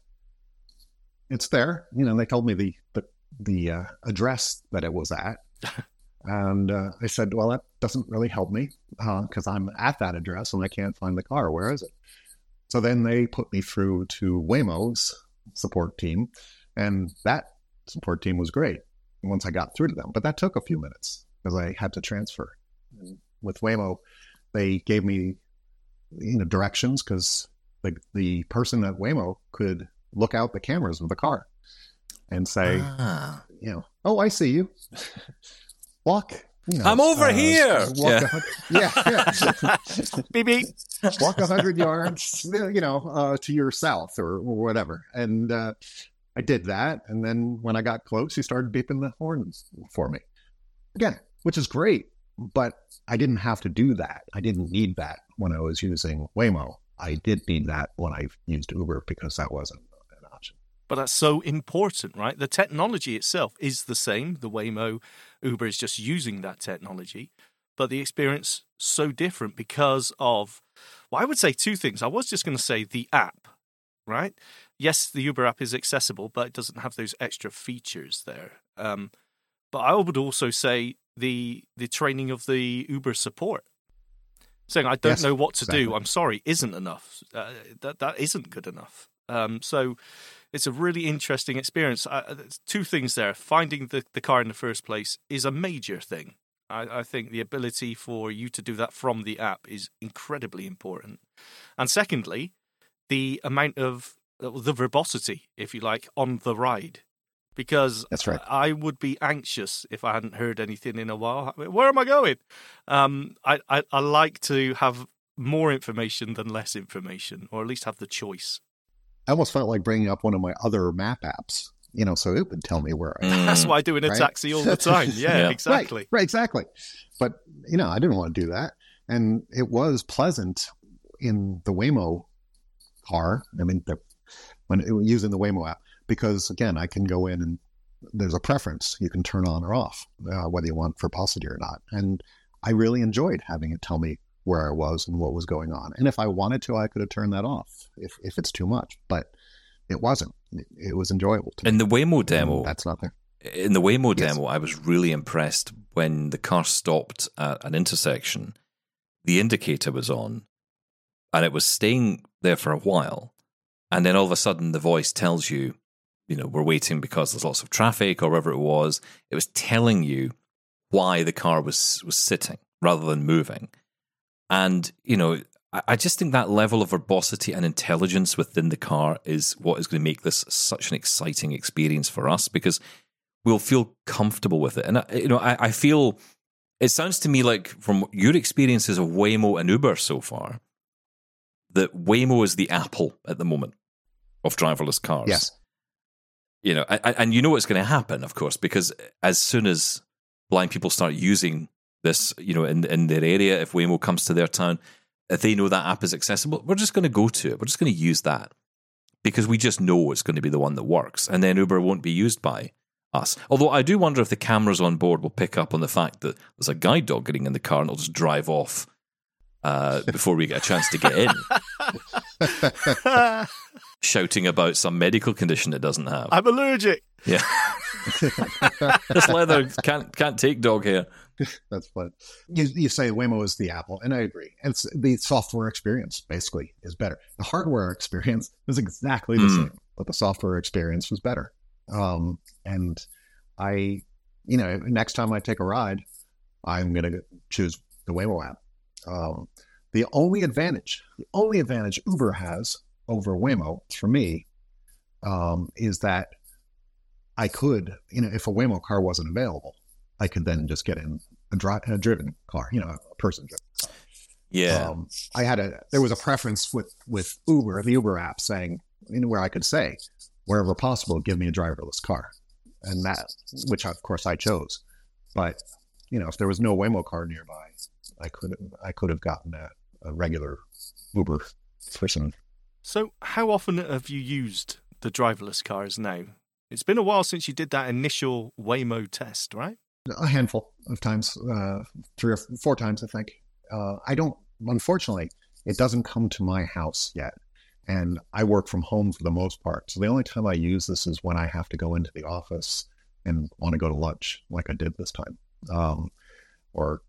It's there. You know, they told me the the, the uh, address that it was at. (laughs) And uh, I said, well, that doesn't really help me because uh, I'm at that address and I can't find the car. Where is it? So then they put me through to Waymo's support team, and that support team was great once I got through to them. But that took a few minutes because I had to transfer. And with Waymo, they gave me you know directions because the the person at Waymo could look out the cameras of the car and say, ah. you know, oh, I see you. (laughs) walk. You know, I'm over uh, here. yeah. A, yeah, yeah. (laughs) beep beep. Walk a hundred (laughs) yards, you know, uh, to your south or, or whatever. And uh, I did that, and then when I got close, he started beeping the horns for me again, which is great. But I didn't have to do that. I didn't need that when I was using Waymo. I did need that when I used Uber because that wasn't an option. but that's so important, right? The technology itself is the same. The Waymo Uber is just using that technology, but the experience so different because of, well, I would say two things. I was just going to say the app, right? Yes, the Uber app is accessible, but it doesn't have those extra features there. Um, but I would also say the the training of the Uber support saying I don't yes, know what to exactly. do. I'm sorry, isn't enough. Uh, that that isn't good enough. Um, so it's a really interesting experience. Uh, two things there: finding the, the car in the first place is a major thing. I, I think the ability for you to do that from the app is incredibly important. And secondly, the amount of the verbosity, if you like, on the ride because that's right. I would be anxious if I hadn't heard anything in a while. Where am I going? Um, I, I, I like to have more information than less information, or at least have the choice. I almost felt like bringing up one of my other map apps, you know, so it would tell me where I am. That's why I do in a right? taxi all the time. (laughs) Yeah, yeah. exactly. Right, right, exactly. But, you know, I didn't want to do that. And it was pleasant in the Waymo car. I mean, the, when it, using the Waymo app, because again, I can go in and there's a preference you can turn on or off, uh, whether you want verbosity or not. And I really enjoyed having it tell me where I was and what was going on. And if I wanted to, I could have turned that off if, if it's too much, but it wasn't. It, it was enjoyable. in the Waymo demo, that's not there. In the Waymo yes. demo, I was really impressed when the car stopped at an intersection. The indicator was on, and it was staying there for a while, and then all of a sudden, the voice tells you, you know, we're waiting because there's lots of traffic or whatever it was. It was telling you why the car was was sitting rather than moving. And, you know, I just think that level of verbosity and intelligence within the car is what is going to make this such an exciting experience for us because we'll feel comfortable with it. And, you know, I, I feel it sounds to me like from your experiences of Waymo and Uber so far, that Waymo is the Apple at the moment of driverless cars. Yes. You know, and, and you know what's going to happen, of course, because as soon as blind people start using this, you know, in in their area, if Waymo comes to their town, if they know that app is accessible, we're just going to go to it. We're just going to use that because we just know it's going to be the one that works, and then Uber won't be used by us. Although I do wonder if the cameras on board will pick up on the fact that there's a guide dog getting in the car and it'll just drive off uh, before we get a chance to get in. (laughs) Shouting about some medical condition it doesn't have. I'm allergic. Yeah. (laughs) this leather can't can't take dog hair. That's fun. You, you say Waymo is the Apple, and I agree. It's the software experience basically is better. The hardware experience is exactly the mm. same, but the software experience was better. Um, and I, you know, next time I take a ride, I'm going to choose the Waymo app. Um, the only advantage, the only advantage Uber has over Waymo for me um, is that I could, you know, if a Waymo car wasn't available, I could then just get in a, dri- a driven car, you know, a person driven. Yeah. Um, I had a, there was a preference with, with Uber, the Uber app saying, you know, where I could say, wherever possible, give me a driverless car, and that, which of course I chose. But you know, if there was no Waymo car nearby, I could I could have gotten a, a regular Uber person. So, how often have you used the driverless cars now? It's been a while since you did that initial Waymo test, right? A handful of times, uh, three or four times, I think. Uh, I don't, unfortunately, it doesn't come to my house yet. And I work from home for the most part. So the only time I use this is when I have to go into the office and want to go to lunch, like I did this time. Um, or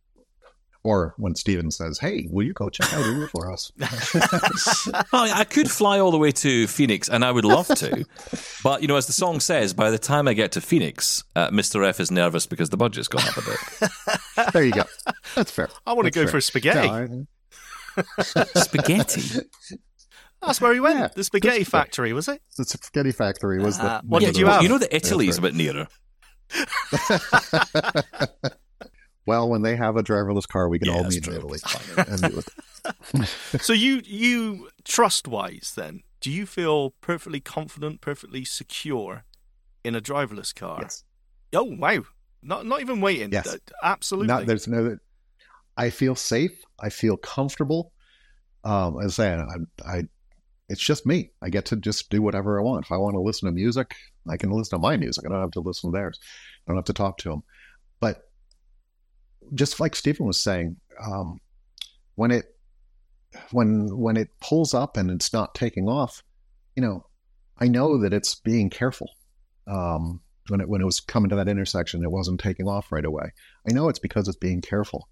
or when Steven says, "Hey, will you go check out Uber for us?" (laughs) Oh, I could fly all the way to Phoenix, and I would love to. but you know, as the song says, by the time I get to Phoenix, uh, Mr. F is nervous because the budget's gone up a bit. (laughs) there you go. That's fair. I want to go fair. for spaghetti. No, (laughs) Spaghetti. That's where he went. Yeah. The spaghetti factory, was it? the spaghetti factory was the. Uh, what did you the- have? You know that Italy's That's a bit nearer. Well, when they have a driverless car, we can Yeah, all that's meet in. Italy and do it. (laughs) (laughs) So you you trust wise then, do you feel perfectly confident, perfectly secure in a driverless car? Yes. Oh wow. Not not even waiting. Yes. Uh, Absolutely. Not, there's no. I feel safe. I feel comfortable. Um, as I say, I, I, it's just me. I get to just do whatever I want. If I want to listen to music, I can listen to my music. I don't have to listen to theirs. I don't have to talk to them. But just like Steven was saying, um, when it when when it pulls up and it's not taking off, you know, I know that it's being careful. Um, when it when it was coming to that intersection, it wasn't taking off right away. I know it's because it's being careful.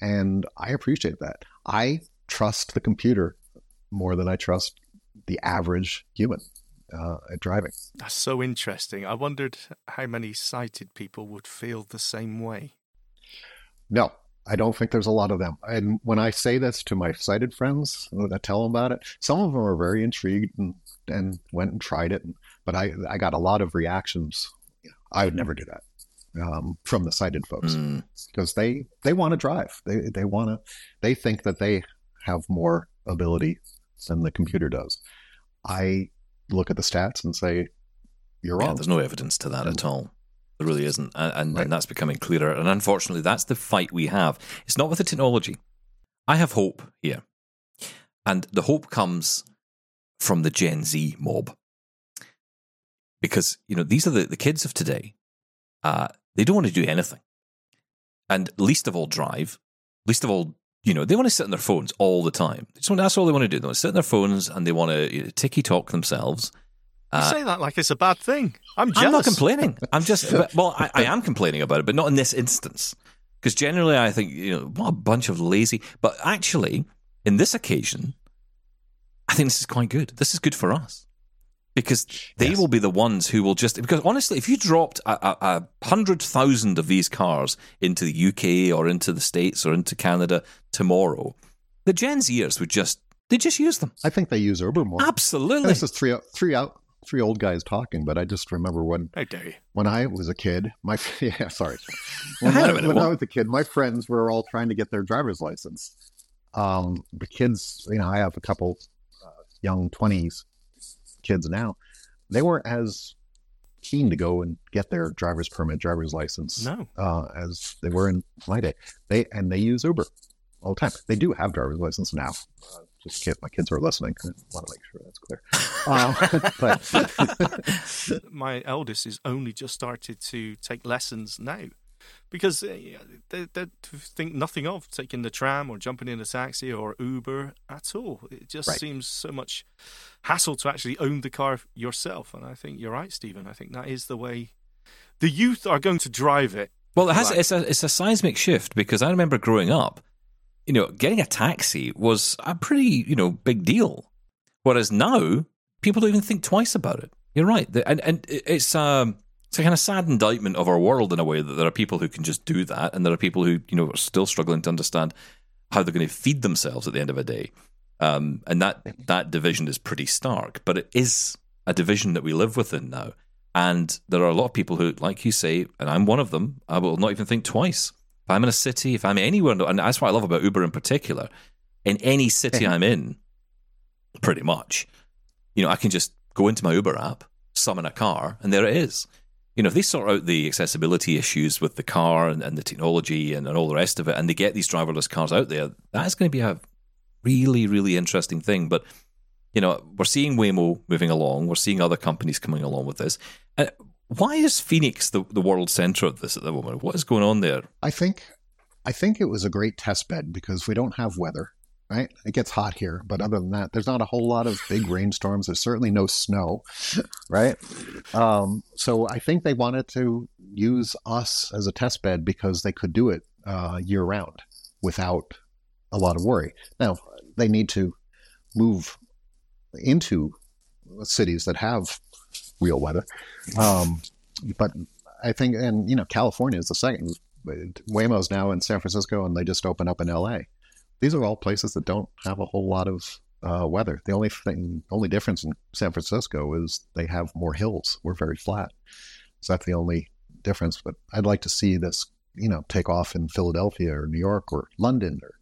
And I appreciate that. I trust the computer more than I trust the average human uh, at driving. That's so interesting. I wondered how many sighted people would feel the same way. No, I don't think there's a lot of them. And when I say this to my sighted friends, when I tell them about it, some of them are very intrigued and, and went and tried it. But I, I got a lot of reactions. I would never do that um, from the sighted folks. Mm. because they they want to drive. They they want to. They think that they have more ability than the computer does. I look at the stats and say, "You're Yeah, wrong." there's no evidence to that at all. There really isn't. And, and, Right. and that's becoming clearer. And unfortunately, that's the fight we have. It's not with the technology. I have hope here. And the hope comes from the Gen Z mob. Because, you know, these are the, the kids of today. Uh, they don't want to do anything. And least of all drive. Least of all, you know, they want to sit on their phones all the time. They just want, that's all they want to do. They want to sit on their phones and they want to you know, ticky talk themselves. You Uh, say that like it's a bad thing. I'm jealous. I'm not complaining. I'm just (laughs) well, I, I am complaining about it, but not in this instance. Because generally, I think you know what a bunch of lazy. But actually, in this occasion, I think this is quite good. This is good for us because they Yes. will be the ones who will just. Because honestly, if you dropped a, a, a hundred thousand of these cars into the UK or into the States or into Canada tomorrow, the Gen Zers would just they just use them. I think they use Uber more. Absolutely. This is three three out three old guys talking, but I just remember when How dare you? when I was a kid, my (laughs) yeah, sorry, (laughs) when, Hang on a I, when I was a kid, my friends were all trying to get their driver's license. Um, the kids, you know, I have a couple uh, young twenties kids now. They weren't as keen to go and get their driver's permit, driver's license, No. uh, as they were in my day. They and they use Uber all the time. They do have driver's license now. Uh, just in my kids are listening, I want to make sure that's clear. (laughs) Um, but (laughs) My eldest has only just started to take lessons now because uh, they, they think nothing of taking the tram or jumping in a taxi or Uber at all. It just Right. seems so much hassle to actually own the car yourself. And I think you're right, Steven. I think that is the way the youth are going to drive it. Well, it has. Right. It's a it's a seismic shift because I remember growing up, you know, getting a taxi was a pretty you know big deal, whereas now people don't even think twice about it. You're right, and and it's um it's a kind of sad indictment of our world in a way that there are people who can just do that, and there are people who you know are still struggling to understand how they're going to feed themselves at the end of a day. Um, and that that division is pretty stark, but it is a division that we live within now. And there are a lot of people who, like you say, and I'm one of them, I will not even think twice. If I'm in a city, if I'm anywhere, and that's what I love about Uber in particular, in any city I'm in, pretty much, You know, I can just go into my Uber app, summon a car, and there it is. You know, if they sort out the accessibility issues with the car and, and the technology and, and all the rest of it, and they get these driverless cars out there, that's going to be a really, really interesting thing. But you know, we're seeing Waymo moving along. We're seeing other companies coming along with this. Uh, why is Phoenix the, the world center of this at the moment? What is going on there? I think, I think it was a great test bed because we don't have weather, right? It gets hot here, but other than that, there's not a whole lot of big (laughs) rainstorms. There's certainly no snow, right? Um, so I think they wanted to use us as a test bed because they could do it uh, year round without a lot of worry. Now they need to move into cities that have real weather. Um, but I think, and you know, California is the second. Waymo's now in San Francisco, and they just opened up in LA. These are all places that don't have a whole lot of uh, weather. The only thing, only difference in San Francisco is they have more hills. We're very flat, so that's the only difference. But I'd like to see this, you know, take off in Philadelphia or New York or London or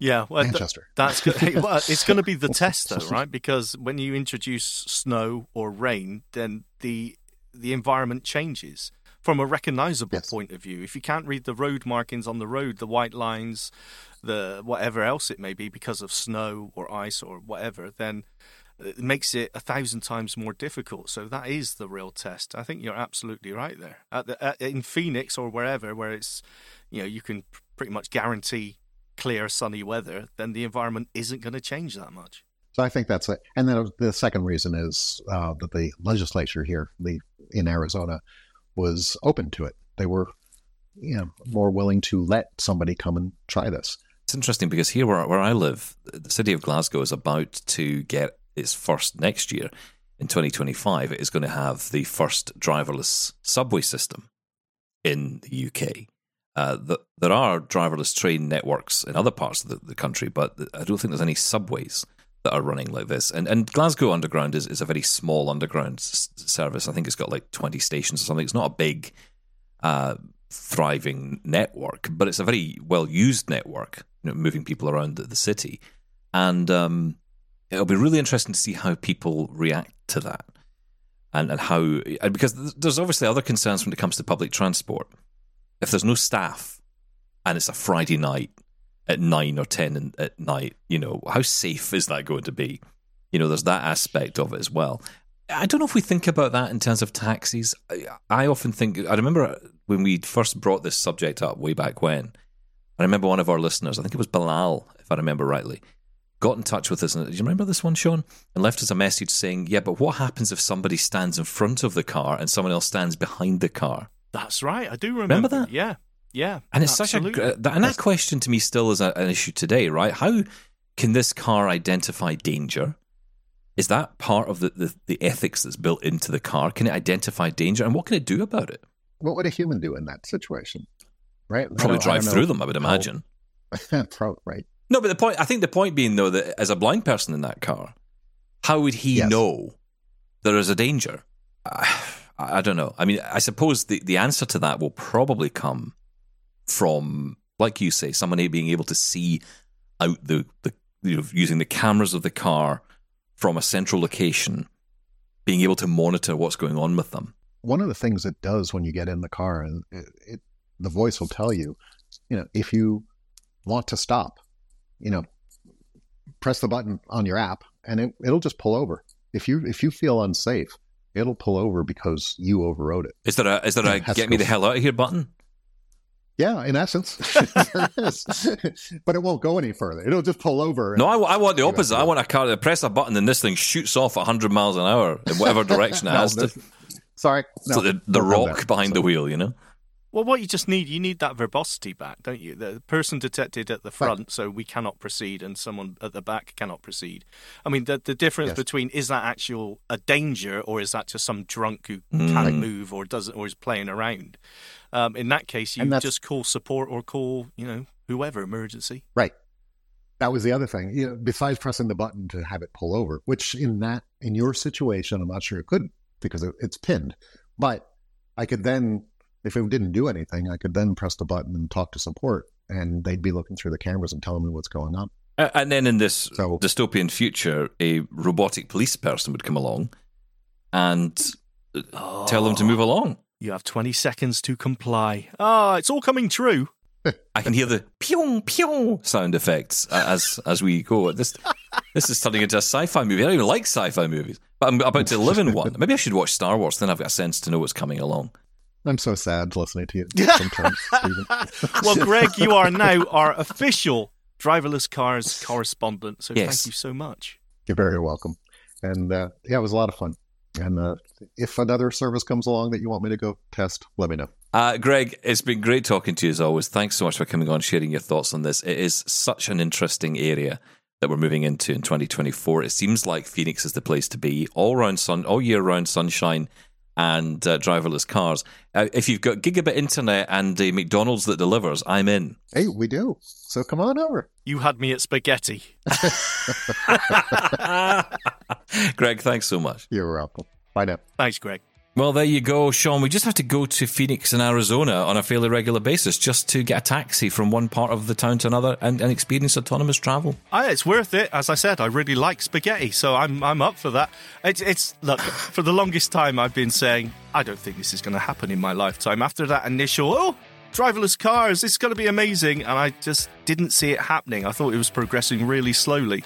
yeah, well, Manchester. Th- that's good. well, (laughs) it's going to be the test, though, (laughs) right? Because when you introduce snow or rain, then the the environment changes from a recognizable Yes. point of view. If you can't read the road markings on the road, the white lines, the whatever else it may be, because of snow or ice or whatever, then it makes it a thousand times more difficult. So that is the real test. I think you're absolutely right there. At the, at, in Phoenix or wherever, where it's you know you can pr- pretty much guarantee clear sunny weather, then the environment isn't going to change that much. So I think that's it. And then the second reason is uh, that the legislature here, the in Arizona, was open to it. They were, you know, more willing to let somebody come and try this. It's interesting because here where, where I live, the city of Glasgow is about to get its first next year in 2025. It is going to have the first driverless subway system in the UK. Uh, the, there are driverless train networks in other parts of the, the country, but I don't think there's any subways that are running like this. And and Glasgow Underground is, is a very small underground s- service. I think it's got like 20 stations or something. It's not a big, uh, thriving network, but it's a very well used network, you know, moving people around the, the city. And um, it'll be really interesting to see how people react to that. And, and how, because there's obviously other concerns when it comes to public transport. If there's no staff and it's a Friday night at nine or ten in, at night, you know, how safe is that going to be? You know, there's that aspect of it as well. I don't know if we think about that in terms of taxis. I, I often think, I remember when we first brought this subject up way back when, I remember one of our listeners, I think it was Bilal, if I remember rightly, got in touch with us. And, do you remember this one, Shaun? And left us a message saying, yeah, but what happens if somebody stands in front of the car and someone else stands behind the car? That's right. I do remember, Remember that? Yeah, yeah. And it's absolutely. such a and that question to me still is a, an issue today, right? How can this car identify danger? Is that part of the, the, the ethics that's built into the car? Can it identify danger, and what can it do about it? What would a human do in that situation? Right? Probably drive through know them, I would how- imagine. (laughs) Pro- right. No, but the point I think the point being though that as a blind person in that car, how would he Yes. know there is a danger? I, I don't know. I mean, I suppose the, the answer to that will probably come from, like you say, someone being able to see out the, the you know, using the cameras of the car from a central location, being able to monitor what's going on with them. One of the things it does when you get in the car, and it, it, the voice will tell you, you know, if you want to stop, you know, press the button on your app, and it, it'll just pull over. If you if you feel unsafe, it'll pull over because you overrode it. Is there a is there a (laughs) get me the hell out of here button? Yeah, in essence, (laughs) (laughs) there is. but it won't go any further. It'll just pull over. No, I, I want the opposite. to- I want a car that press a button and this thing shoots off at 100 miles an hour in whatever direction it No, has to. Sorry, So the, the rock that. behind So- the wheel, you know? Well, what you just need, you need that verbosity back, don't you? The person detected at the front, so we cannot proceed, and someone at the back cannot proceed. I mean, the the difference Yes. between is that actual a danger, or is that just some drunk who Mm. can't move or doesn't or is playing around? Um, in that case, you just call support or call you know whoever emergency. Right. That was the other thing. You know, besides pressing the button to have it pull over, which in that in your situation, I'm not sure it could because it, it's pinned. But I could then, if it didn't do anything, I could then press the button and talk to support, and they'd be looking through the cameras and telling me what's going on. Uh, and then in this So- dystopian future, a robotic police person would come along and uh, tell them to move along. You have 20 seconds to comply. Ah, it's all coming true. (laughs) I can hear the pew pew sound effects as as we go. This this is turning into a sci-fi movie. I don't even like sci-fi movies, but I'm about to live in one. Maybe I should watch Star Wars. Then I've got a sense to know what's coming along. I'm so sad listening to you (laughs) sometimes, Steven. (laughs) Well, Greg, you are now our official driverless cars correspondent. So Yes. thank you so much. You're very welcome. And uh, yeah, it was a lot of fun. And uh, if another service comes along that you want me to go test, let me know. Uh, Greg, it's been great talking to you as always. Thanks so much for coming on, sharing your thoughts on this. It is such an interesting area that we're moving into in 2024. It seems like Phoenix is the place to be. All round sun, all year round sunshine and uh, driverless cars. Uh, if you've got gigabit internet and a McDonald's that delivers, I'm in. Hey, we do. So come on over. You had me at spaghetti. (laughs) Greg, thanks so much. You're welcome. Bye now. Thanks, Greg. Well, there you go, Shaun. We just have to go to Phoenix in Arizona on a fairly regular basis just to get a taxi from one part of the town to another and, and experience autonomous travel. Ah, it's worth it. As I said, I really like spaghetti, so I'm I'm up for that. It's it's look (laughs) for the longest time I've been saying I don't think this is going to happen in my lifetime. After that initial oh driverless cars, this is going to be amazing, and I just didn't see it happening. I thought it was progressing really slowly,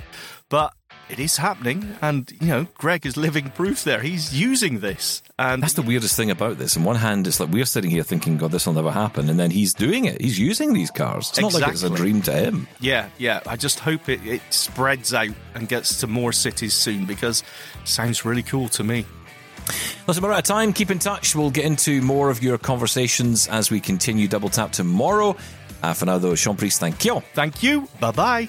but it is happening, and you know Greg is living proof there. He's using this, and That's the weirdest thing about this. On one hand, it's like we're sitting here thinking, God, this will never happen. And then he's doing it. He's using these cars. It's not like it's a dream to him. Yeah, yeah. I just hope it, it spreads out and gets to more cities soon because it sounds really cool to me. Listen, we're out of time. Keep in touch. We'll get into more of your conversations as we continue Double Tap tomorrow. Uh, for now, though, Shaun Preece, thank you. Thank you. Bye bye.